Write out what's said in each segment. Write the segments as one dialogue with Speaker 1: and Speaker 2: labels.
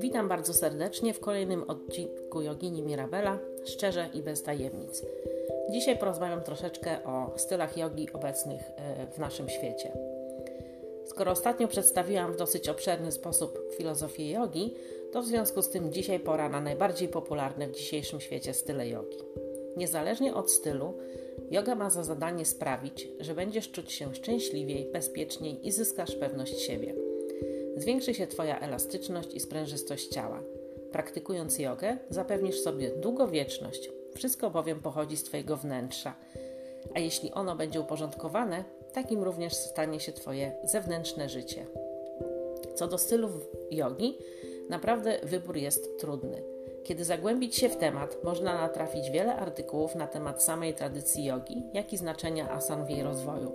Speaker 1: Witam bardzo serdecznie w kolejnym odcinku Jogini Mirabela, szczerze i bez tajemnic. Dzisiaj porozmawiam troszeczkę o stylach jogi obecnych e, w naszym świecie. Skoro ostatnio przedstawiłam w dosyć obszerny sposób filozofię jogi, to w związku z tym dzisiaj pora na najbardziej popularne w dzisiejszym świecie style jogi. Niezależnie od stylu, yoga ma za zadanie sprawić, że będziesz czuć się szczęśliwiej, bezpieczniej i zyskasz pewność siebie. Zwiększy się Twoja elastyczność i sprężystość ciała. Praktykując jogę, zapewnisz sobie długowieczność. Wszystko bowiem pochodzi z Twojego wnętrza. A jeśli ono będzie uporządkowane, takim również stanie się Twoje zewnętrzne życie. Co do stylów jogi, naprawdę wybór jest trudny. Kiedy zagłębić się w temat, można natrafić wiele artykułów na temat samej tradycji jogi, jak i znaczenia asan w jej rozwoju.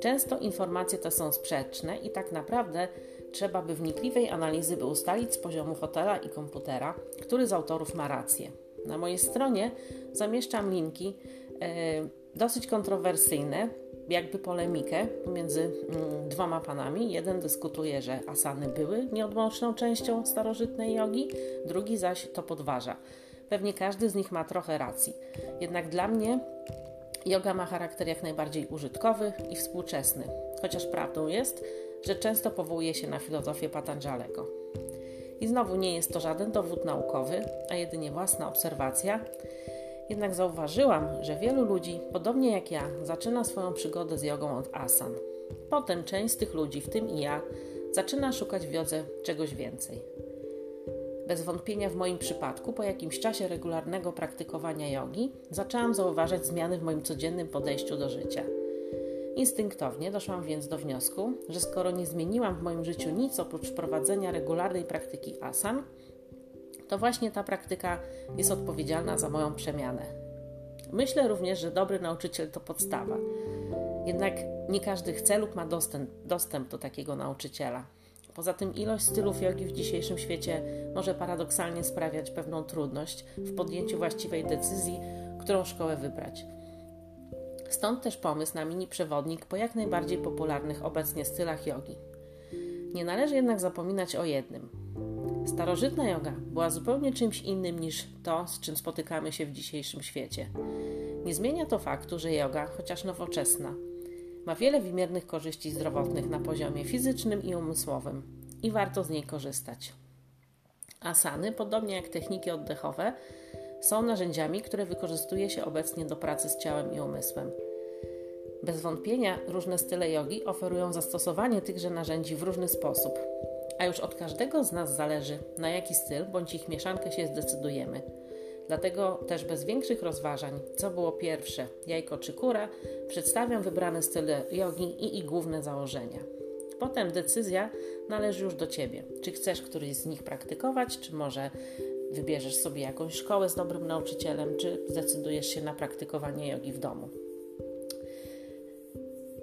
Speaker 1: Często informacje te są sprzeczne i tak naprawdę trzeba by wnikliwej analizy, by ustalić z poziomu fotela i komputera, który z autorów ma rację. Na mojej stronie zamieszczam linki e, dosyć kontrowersyjne, jakby polemikę pomiędzy mm, dwoma panami. Jeden dyskutuje, że asany były nieodłączną częścią starożytnej jogi, drugi zaś to podważa. Pewnie każdy z nich ma trochę racji. Jednak dla mnie yoga ma charakter jak najbardziej użytkowy i współczesny. Chociaż prawdą jest, że często powołuje się na filozofię Patanjalego. I znowu nie jest to żaden dowód naukowy, a jedynie własna obserwacja. Jednak zauważyłam, że wielu ludzi, podobnie jak ja, zaczyna swoją przygodę z jogą od asan. Potem część z tych ludzi, w tym i ja, zaczyna szukać w jodze czegoś więcej. Bez wątpienia w moim przypadku, po jakimś czasie regularnego praktykowania jogi, zaczęłam zauważać zmiany w moim codziennym podejściu do życia – Instynktownie doszłam więc do wniosku, że skoro nie zmieniłam w moim życiu nic oprócz prowadzenia regularnej praktyki asan, to właśnie ta praktyka jest odpowiedzialna za moją przemianę. Myślę również, że dobry nauczyciel to podstawa. Jednak nie każdy chce lub ma dostęp, dostęp do takiego nauczyciela. Poza tym ilość stylów jogi w dzisiejszym świecie może paradoksalnie sprawiać pewną trudność w podjęciu właściwej decyzji, którą szkołę wybrać. Stąd też pomysł na mini przewodnik po jak najbardziej popularnych obecnie stylach jogi. Nie należy jednak zapominać o jednym. Starożytna yoga była zupełnie czymś innym niż to, z czym spotykamy się w dzisiejszym świecie. Nie zmienia to faktu, że yoga, chociaż nowoczesna, ma wiele wymiernych korzyści zdrowotnych na poziomie fizycznym i umysłowym i warto z niej korzystać. Asany, podobnie jak techniki oddechowe, są narzędziami, które wykorzystuje się obecnie do pracy z ciałem i umysłem. Bez wątpienia różne style jogi oferują zastosowanie tychże narzędzi w różny sposób, a już od każdego z nas zależy, na jaki styl bądź ich mieszankę się zdecydujemy. Dlatego też bez większych rozważań, co było pierwsze, jajko czy kura, przedstawiam wybrane style jogi i ich główne założenia. Potem decyzja należy już do Ciebie. Czy chcesz któryś z nich praktykować, czy może wybierzesz sobie jakąś szkołę z dobrym nauczycielem, czy zdecydujesz się na praktykowanie jogi w domu.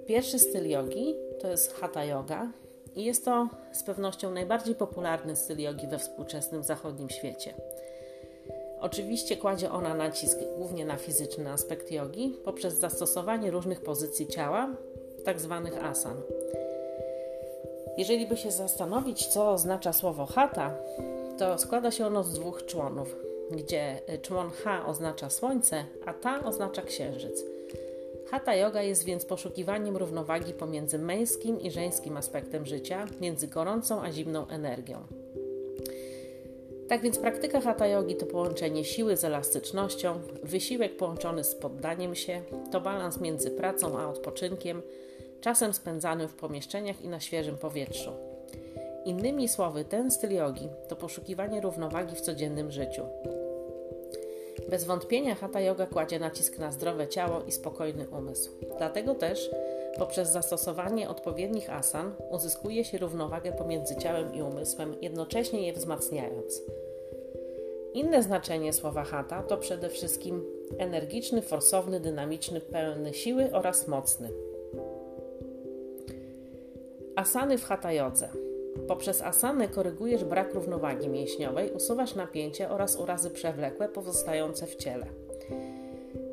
Speaker 1: Pierwszy styl jogi to jest hatha yoga i jest to z pewnością najbardziej popularny styl jogi we współczesnym zachodnim świecie. Oczywiście kładzie ona nacisk głównie na fizyczny aspekt jogi poprzez zastosowanie różnych pozycji ciała, tak zwanych asan. Jeżeli by się zastanowić, co oznacza słowo hatha, to składa się ono z dwóch członów, gdzie człon H oznacza słońce, a ta oznacza księżyc. Hatha yoga jest więc poszukiwaniem równowagi pomiędzy męskim i żeńskim aspektem życia, między gorącą a zimną energią. Tak więc praktyka hatha yogi to połączenie siły z elastycznością, wysiłek połączony z poddaniem się, to balans między pracą a odpoczynkiem, czasem spędzanym w pomieszczeniach i na świeżym powietrzu. Innymi słowy, ten styl jogi to poszukiwanie równowagi w codziennym życiu. Bez wątpienia hatha yoga kładzie nacisk na zdrowe ciało i spokojny umysł. Dlatego też poprzez zastosowanie odpowiednich asan uzyskuje się równowagę pomiędzy ciałem i umysłem, jednocześnie je wzmacniając. Inne znaczenie słowa hatha to przede wszystkim energiczny, forsowny, dynamiczny, pełny siły oraz mocny. Asany w hatha jodze. Poprzez asanę korygujesz brak równowagi mięśniowej, usuwasz napięcie oraz urazy przewlekłe pozostające w ciele.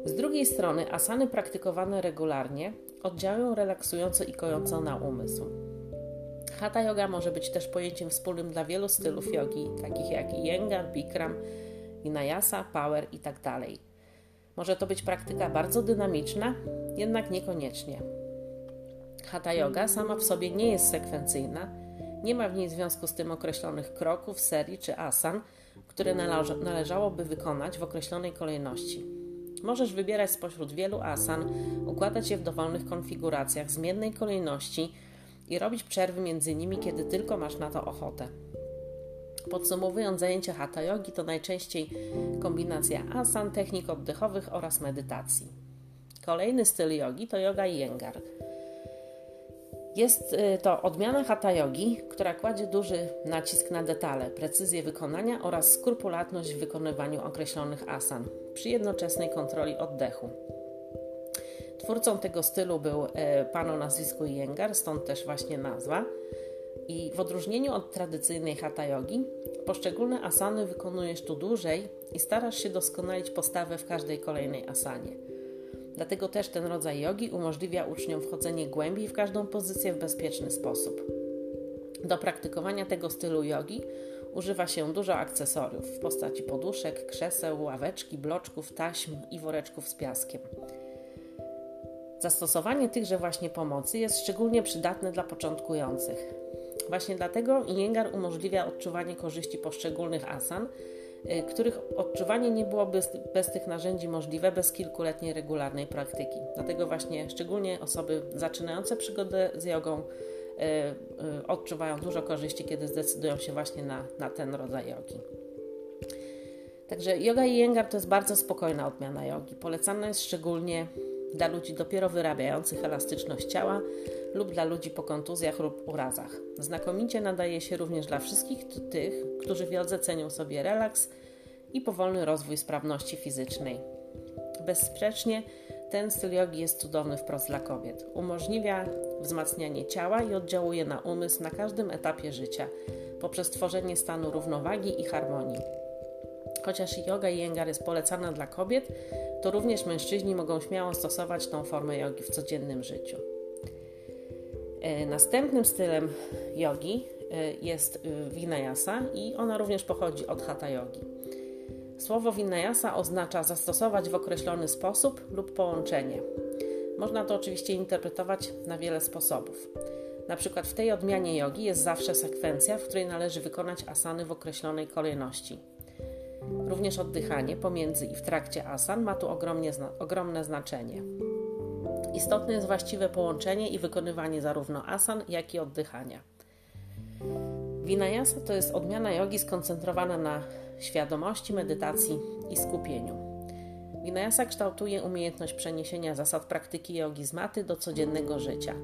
Speaker 1: Z drugiej strony asany praktykowane regularnie oddziałują relaksująco i kojąco na umysł. Hatha yoga może być też pojęciem wspólnym dla wielu stylów jogi, takich jak Iyengar, Bikram, Vinayasa, Power itd. Tak może to być praktyka bardzo dynamiczna, jednak niekoniecznie. Hatha yoga sama w sobie nie jest sekwencyjna, nie ma w niej w związku z tym określonych kroków, serii czy asan, które należałoby wykonać w określonej kolejności. Możesz wybierać spośród wielu asan, układać je w dowolnych konfiguracjach, zmiennej kolejności i robić przerwy między nimi, kiedy tylko masz na to ochotę. Podsumowując, zajęcia hatha yogi to najczęściej kombinacja asan, technik oddechowych oraz medytacji. Kolejny styl jogi to yoga iyengar. Jest y, to odmiana hatha yogi, która kładzie duży nacisk na detale, precyzję wykonania oraz skrupulatność w wykonywaniu określonych asan przy jednoczesnej kontroli oddechu. Twórcą tego stylu był e, pan o nazwisku Iyengar, stąd też właśnie nazwa. I w odróżnieniu od tradycyjnej hatha yogi, poszczególne asany wykonujesz tu dłużej i starasz się doskonalić postawę w każdej kolejnej asanie. Dlatego też ten rodzaj jogi umożliwia uczniom wchodzenie głębiej w każdą pozycję w bezpieczny sposób. Do praktykowania tego stylu jogi używa się dużo akcesoriów w postaci poduszek, krzeseł, ławeczki, bloczków, taśm i woreczków z piaskiem. Zastosowanie tychże właśnie pomocy jest szczególnie przydatne dla początkujących. Właśnie dlatego Iyengar umożliwia odczuwanie korzyści poszczególnych asan, których odczuwanie nie byłoby bez tych narzędzi możliwe bez kilkuletniej regularnej praktyki. Dlatego właśnie szczególnie osoby zaczynające przygodę z jogą y, y, odczuwają dużo korzyści, kiedy zdecydują się właśnie na, na ten rodzaj jogi. Także yoga i Iyengar to jest bardzo spokojna odmiana jogi. Polecana jest szczególnie dla ludzi dopiero wyrabiających elastyczność ciała lub dla ludzi po kontuzjach lub urazach. Znakomicie nadaje się również dla wszystkich tych, którzy w jodze cenią sobie relaks i powolny rozwój sprawności fizycznej. Bezsprzecznie ten styl jogi jest cudowny wprost dla kobiet. Umożliwia wzmacnianie ciała i oddziałuje na umysł na każdym etapie życia poprzez tworzenie stanu równowagi i harmonii. Chociaż yoga i jengar jest polecana dla kobiet, to również mężczyźni mogą śmiało stosować tą formę jogi w codziennym życiu. E, następnym stylem jogi e, jest e, Vinayasa i ona również pochodzi od Hatha yogi. Słowo Vinayasa oznacza zastosować w określony sposób lub połączenie. Można to oczywiście interpretować na wiele sposobów. Na przykład w tej odmianie jogi jest zawsze sekwencja, w której należy wykonać asany w określonej kolejności. Również oddychanie pomiędzy i w trakcie asan ma tu ogromnie, ogromne znaczenie. Istotne jest właściwe połączenie i wykonywanie zarówno asan, jak i oddychania. Vinayasa to jest odmiana jogi skoncentrowana na świadomości, medytacji i skupieniu. Vinayasa kształtuje umiejętność przeniesienia zasad praktyki jogi z maty do codziennego życia.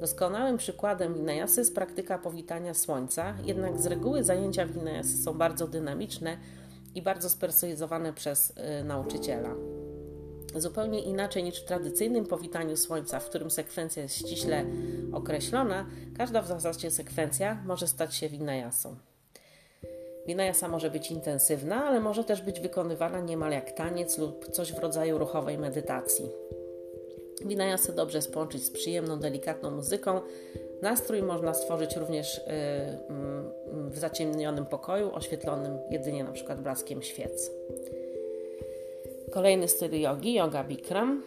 Speaker 1: Doskonałym przykładem Vinayasy jest praktyka powitania słońca, jednak z reguły zajęcia Vinayasy są bardzo dynamiczne i bardzo spersonalizowane przez y, nauczyciela. Zupełnie inaczej niż w tradycyjnym powitaniu słońca, w którym sekwencja jest ściśle określona, każda w zasadzie sekwencja może stać się winajasą. Winajasa może być intensywna, ale może też być wykonywana niemal jak taniec lub coś w rodzaju ruchowej medytacji. Winajasę dobrze połączyć z przyjemną, delikatną muzyką. Nastrój można stworzyć również yy, yy, w zaciemnionym pokoju, oświetlonym jedynie np. blaskiem świec. Kolejny styl jogi, yoga Bikram,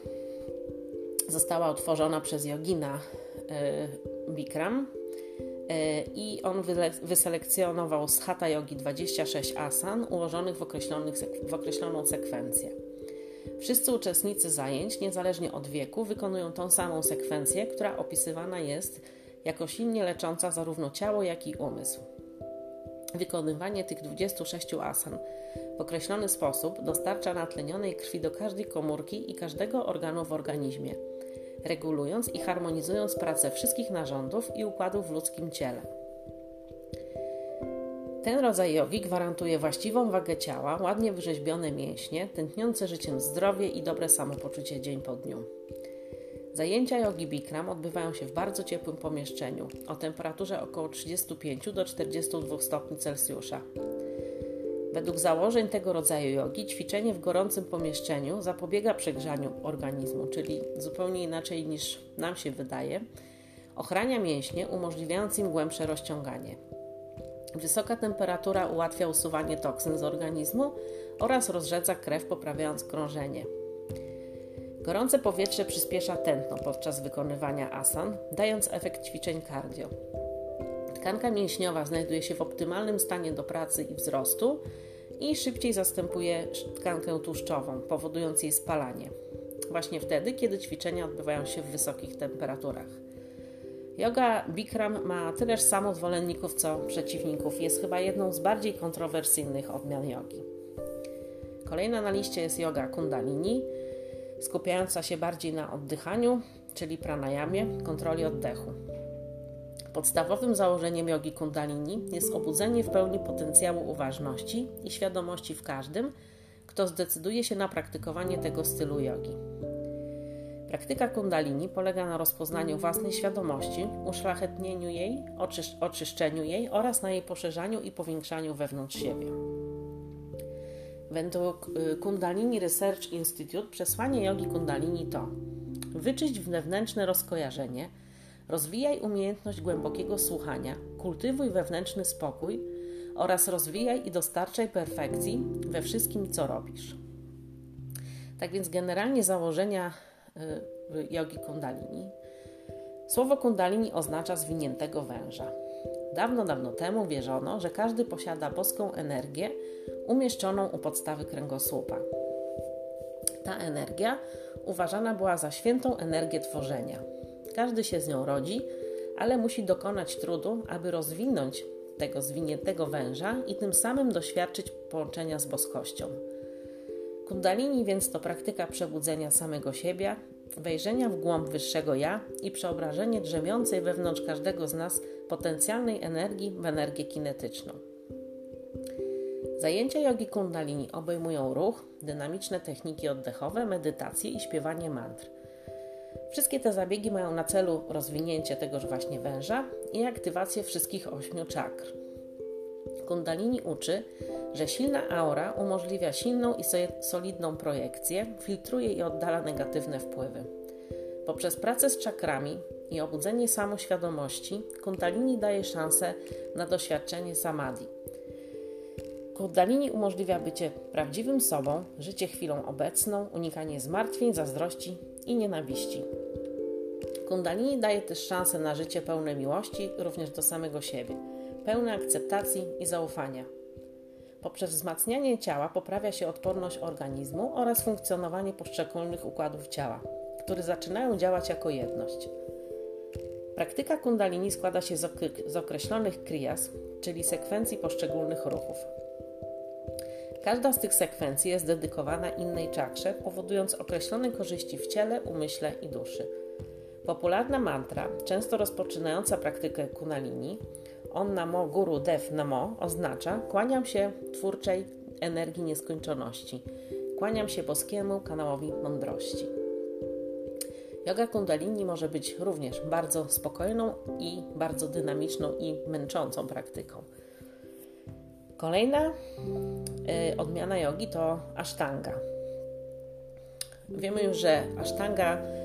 Speaker 1: została utworzona przez jogina y, Bikram y, i on wyselekcjonował z Hatha Yogi 26 asan ułożonych w, w określoną sekwencję. Wszyscy uczestnicy zajęć, niezależnie od wieku, wykonują tą samą sekwencję, która opisywana jest jako silnie lecząca zarówno ciało, jak i umysł. Wykonywanie tych 26 asan w określony sposób dostarcza natlenionej krwi do każdej komórki i każdego organu w organizmie, regulując i harmonizując pracę wszystkich narządów i układów w ludzkim ciele. Ten rodzaj jogi gwarantuje właściwą wagę ciała, ładnie wyrzeźbione mięśnie, tętniące życiem zdrowie i dobre samopoczucie dzień po dniu. Zajęcia jogi Bikram odbywają się w bardzo ciepłym pomieszczeniu o temperaturze około 35 do 42 stopni Celsjusza. Według założeń tego rodzaju jogi ćwiczenie w gorącym pomieszczeniu zapobiega przegrzaniu organizmu, czyli zupełnie inaczej niż nam się wydaje. Ochrania mięśnie, umożliwiając im głębsze rozciąganie. Wysoka temperatura ułatwia usuwanie toksyn z organizmu oraz rozrzedza krew, poprawiając krążenie. Gorące powietrze przyspiesza tętno podczas wykonywania asan, dając efekt ćwiczeń cardio. Tkanka mięśniowa znajduje się w optymalnym stanie do pracy i wzrostu i szybciej zastępuje tkankę tłuszczową, powodując jej spalanie. Właśnie wtedy, kiedy ćwiczenia odbywają się w wysokich temperaturach. Yoga Bikram ma tyleż samo zwolenników co przeciwników. Jest chyba jedną z bardziej kontrowersyjnych odmian jogi. Kolejna na liście jest yoga Kundalini, skupiająca się bardziej na oddychaniu, czyli pranayamie, kontroli oddechu. Podstawowym założeniem jogi Kundalini jest obudzenie w pełni potencjału uważności i świadomości w każdym, kto zdecyduje się na praktykowanie tego stylu jogi. Praktyka kundalini polega na rozpoznaniu własnej świadomości, uszlachetnieniu jej, oczyszczeniu jej oraz na jej poszerzaniu i powiększaniu wewnątrz siebie. Według y, Kundalini Research Institute przesłanie jogi Kundalini to wyczyść wewnętrzne rozkojarzenie, rozwijaj umiejętność głębokiego słuchania, kultywuj wewnętrzny spokój oraz rozwijaj i dostarczaj perfekcji we wszystkim, co robisz. Tak więc generalnie założenia y, jogi Kundalini. Słowo Kundalini oznacza zwiniętego węża. Dawno, dawno temu wierzono, że każdy posiada boską energię umieszczoną u podstawy kręgosłupa. Ta energia uważana była za świętą energię tworzenia. Każdy się z nią rodzi, ale musi dokonać trudu, aby rozwinąć tego zwiniętego węża i tym samym doświadczyć połączenia z boskością. Kundalini więc to praktyka przebudzenia samego siebie, wejrzenia w głąb wyższego ja i przeobrażenie drzemiącej wewnątrz każdego z nas potencjalnej energii w energię kinetyczną. Zajęcia jogi kundalini obejmują ruch, dynamiczne techniki oddechowe, medytację i śpiewanie mantr. Wszystkie te zabiegi mają na celu rozwinięcie tegoż właśnie węża i aktywację wszystkich ośmiu czakr. Kundalini uczy, że silna aura umożliwia silną i solidną projekcję, filtruje i oddala negatywne wpływy. Poprzez pracę z czakrami i obudzenie samoświadomości, Kundalini daje szansę na doświadczenie samadhi. Kundalini umożliwia bycie prawdziwym sobą, życie chwilą obecną, unikanie zmartwień, zazdrości i nienawiści. Kundalini daje też szansę na życie pełne miłości również do samego siebie, pełne akceptacji i zaufania. Poprzez wzmacnianie ciała poprawia się odporność organizmu oraz funkcjonowanie poszczególnych układów ciała, które zaczynają działać jako jedność. Praktyka kundalini składa się z określonych kriyas, czyli sekwencji poszczególnych ruchów. Każda z tych sekwencji jest dedykowana innej czakrze, powodując określone korzyści w ciele, umyśle i duszy. Popularna mantra, często rozpoczynająca praktykę kundalini, On Namo Guru Dev Namo oznacza kłaniam się twórczej energii nieskończoności. Kłaniam się boskiemu kanałowi mądrości. Yoga Kundalini może być również bardzo spokojną i bardzo dynamiczną i męczącą praktyką. Kolejna y, odmiana jogi to Ashtanga. Wiemy już, że Ashtanga y,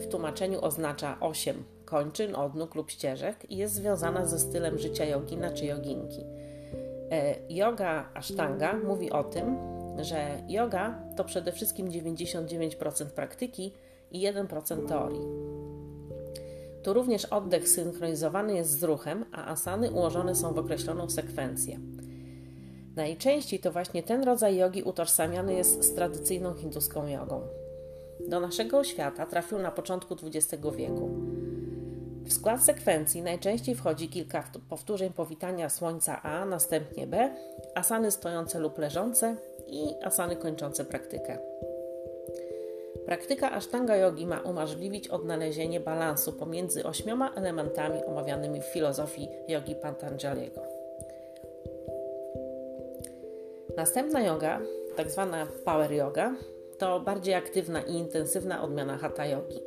Speaker 1: w tłumaczeniu oznacza 8 kończyn, odnóg lub ścieżek i jest związana ze stylem życia jogina czy joginki. Y, yoga Ashtanga mówi o tym, że yoga to przede wszystkim 99% praktyki i 1% teorii. Tu również oddech synchronizowany jest z ruchem, a asany ułożone są w określoną sekwencję. Najczęściej to właśnie ten rodzaj jogi utożsamiany jest z tradycyjną hinduską jogą. Do naszego świata trafił na początku XX wieku. W skład sekwencji najczęściej wchodzi kilka powtórzeń powitania słońca A, następnie B, asany stojące lub leżące i asany kończące praktykę. Praktyka Ashtanga yogi ma umożliwić odnalezienie balansu pomiędzy ośmioma elementami omawianymi w filozofii jogi Patanjaliego. Następna yoga, tak zwana power yoga, to bardziej aktywna i intensywna odmiana hatha yogi.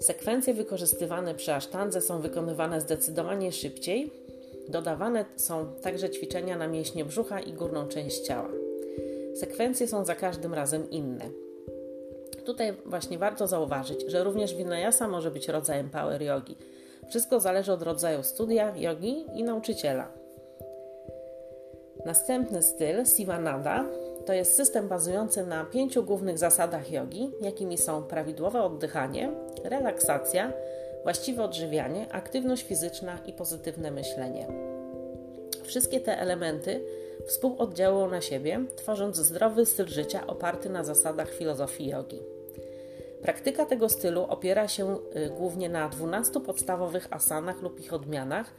Speaker 1: Sekwencje wykorzystywane przy asztandze są wykonywane zdecydowanie szybciej. Dodawane są także ćwiczenia na mięśnie brzucha i górną część ciała. Sekwencje są za każdym razem inne. Tutaj właśnie warto zauważyć, że również vinayasa może być rodzajem power yogi. Wszystko zależy od rodzaju studia, yogi i nauczyciela. Następny styl, Sivananda, to jest system bazujący na pięciu głównych zasadach jogi, jakimi są prawidłowe oddychanie, relaksacja, właściwe odżywianie, aktywność fizyczna i pozytywne myślenie. Wszystkie te elementy współoddziałują na siebie, tworząc zdrowy styl życia oparty na zasadach filozofii jogi. Praktyka tego stylu opiera się y, głównie na 12 podstawowych asanach lub ich odmianach,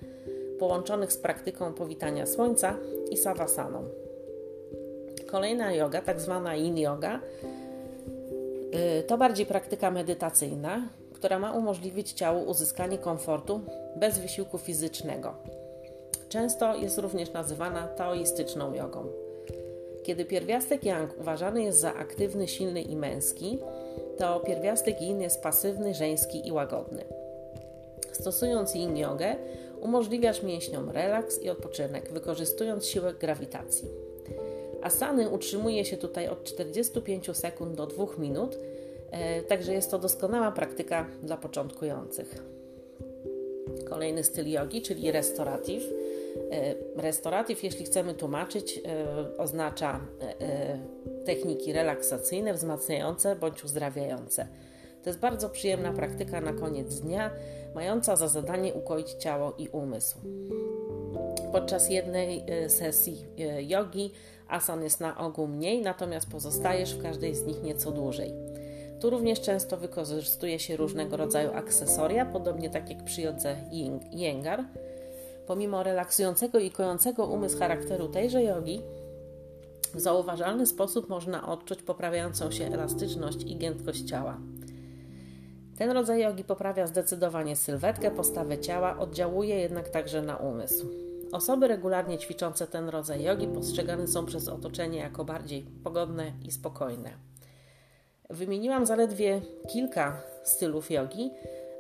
Speaker 1: połączonych z praktyką powitania słońca i savasaną. Kolejna yoga, tak zwana yin yoga, y, to bardziej praktyka medytacyjna, która ma umożliwić ciału uzyskanie komfortu bez wysiłku fizycznego. Często jest również nazywana taoistyczną jogą. Kiedy pierwiastek yang uważany jest za aktywny, silny i męski, to pierwiastek yin jest pasywny, żeński i łagodny. Stosując yin jogę, umożliwiasz mięśniom relaks i odpoczynek, wykorzystując siłę grawitacji. Asany utrzymuje się tutaj od 45 sekund do 2 minut, e, także jest to doskonała praktyka dla początkujących. Kolejny styl jogi, czyli restorative. Restorative, jeśli chcemy tłumaczyć, e, oznacza e, techniki relaksacyjne, wzmacniające bądź uzdrawiające. To jest bardzo przyjemna praktyka na koniec dnia, mająca za zadanie ukoić ciało i umysł. Podczas jednej sesji jogi Asan jest na ogół mniej, natomiast pozostajesz w każdej z nich nieco dłużej. Tu również często wykorzystuje się różnego rodzaju akcesoria, podobnie tak jak przy jodze Yengar. Pomimo relaksującego i kojącego umysł charakteru tejże jogi, w zauważalny sposób można odczuć poprawiającą się elastyczność i giętkość ciała. Ten rodzaj jogi poprawia zdecydowanie sylwetkę, postawę ciała, oddziałuje jednak także na umysł. Osoby regularnie ćwiczące ten rodzaj jogi postrzegane są przez otoczenie jako bardziej pogodne i spokojne. Wymieniłam zaledwie kilka stylów jogi,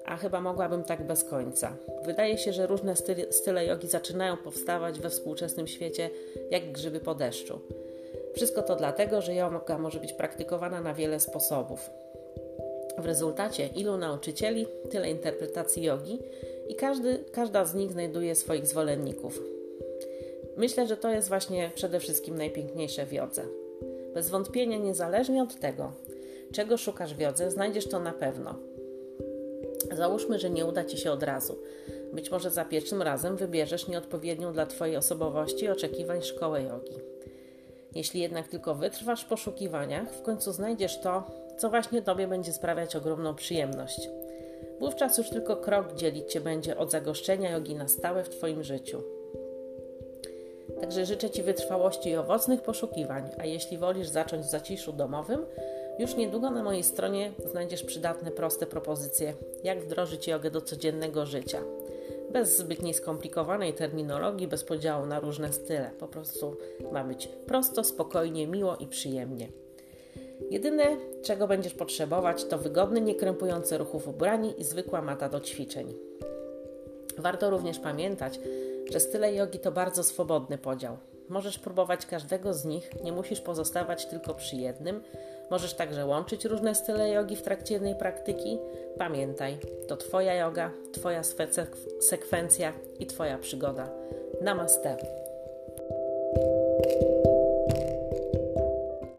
Speaker 1: a chyba mogłabym tak bez końca. Wydaje się, że różne style, style jogi zaczynają powstawać we współczesnym świecie jak grzyby po deszczu. Wszystko to dlatego, że yoga może być praktykowana na wiele sposobów. W rezultacie ilu nauczycieli, tyle interpretacji jogi i każdy, każda z nich znajduje swoich zwolenników. Myślę, że to jest właśnie przede wszystkim najpiękniejsze w jodze. Bez wątpienia, niezależnie od tego, czego szukasz w jodze, znajdziesz to na pewno. Załóżmy, że nie uda ci się od razu. Być może za pierwszym razem wybierzesz nieodpowiednią dla Twojej osobowości i oczekiwań szkołę jogi. Jeśli jednak tylko wytrwasz w poszukiwaniach, w końcu znajdziesz to, co właśnie Tobie będzie sprawiać ogromną przyjemność. Wówczas już tylko krok dzielić Cię będzie od zagoszczenia jogi na stałe w Twoim życiu. Także życzę Ci wytrwałości i owocnych poszukiwań, a jeśli wolisz zacząć w zaciszu domowym, już niedługo na mojej stronie znajdziesz przydatne, proste propozycje, jak wdrożyć jogę do codziennego życia. Bez zbytniej skomplikowanej terminologii, bez podziału na różne style. Po prostu ma być prosto, spokojnie, miło i przyjemnie. Jedyne, czego będziesz potrzebować, to wygodny, niekrępujący ruchów ubrani i zwykła mata do ćwiczeń. Warto również pamiętać, że style jogi to bardzo swobodny podział. Możesz próbować każdego z nich, nie musisz pozostawać tylko przy jednym. Możesz także łączyć różne style jogi w trakcie jednej praktyki. Pamiętaj, to Twoja yoga, Twoja sekwencja i Twoja przygoda. Namaste.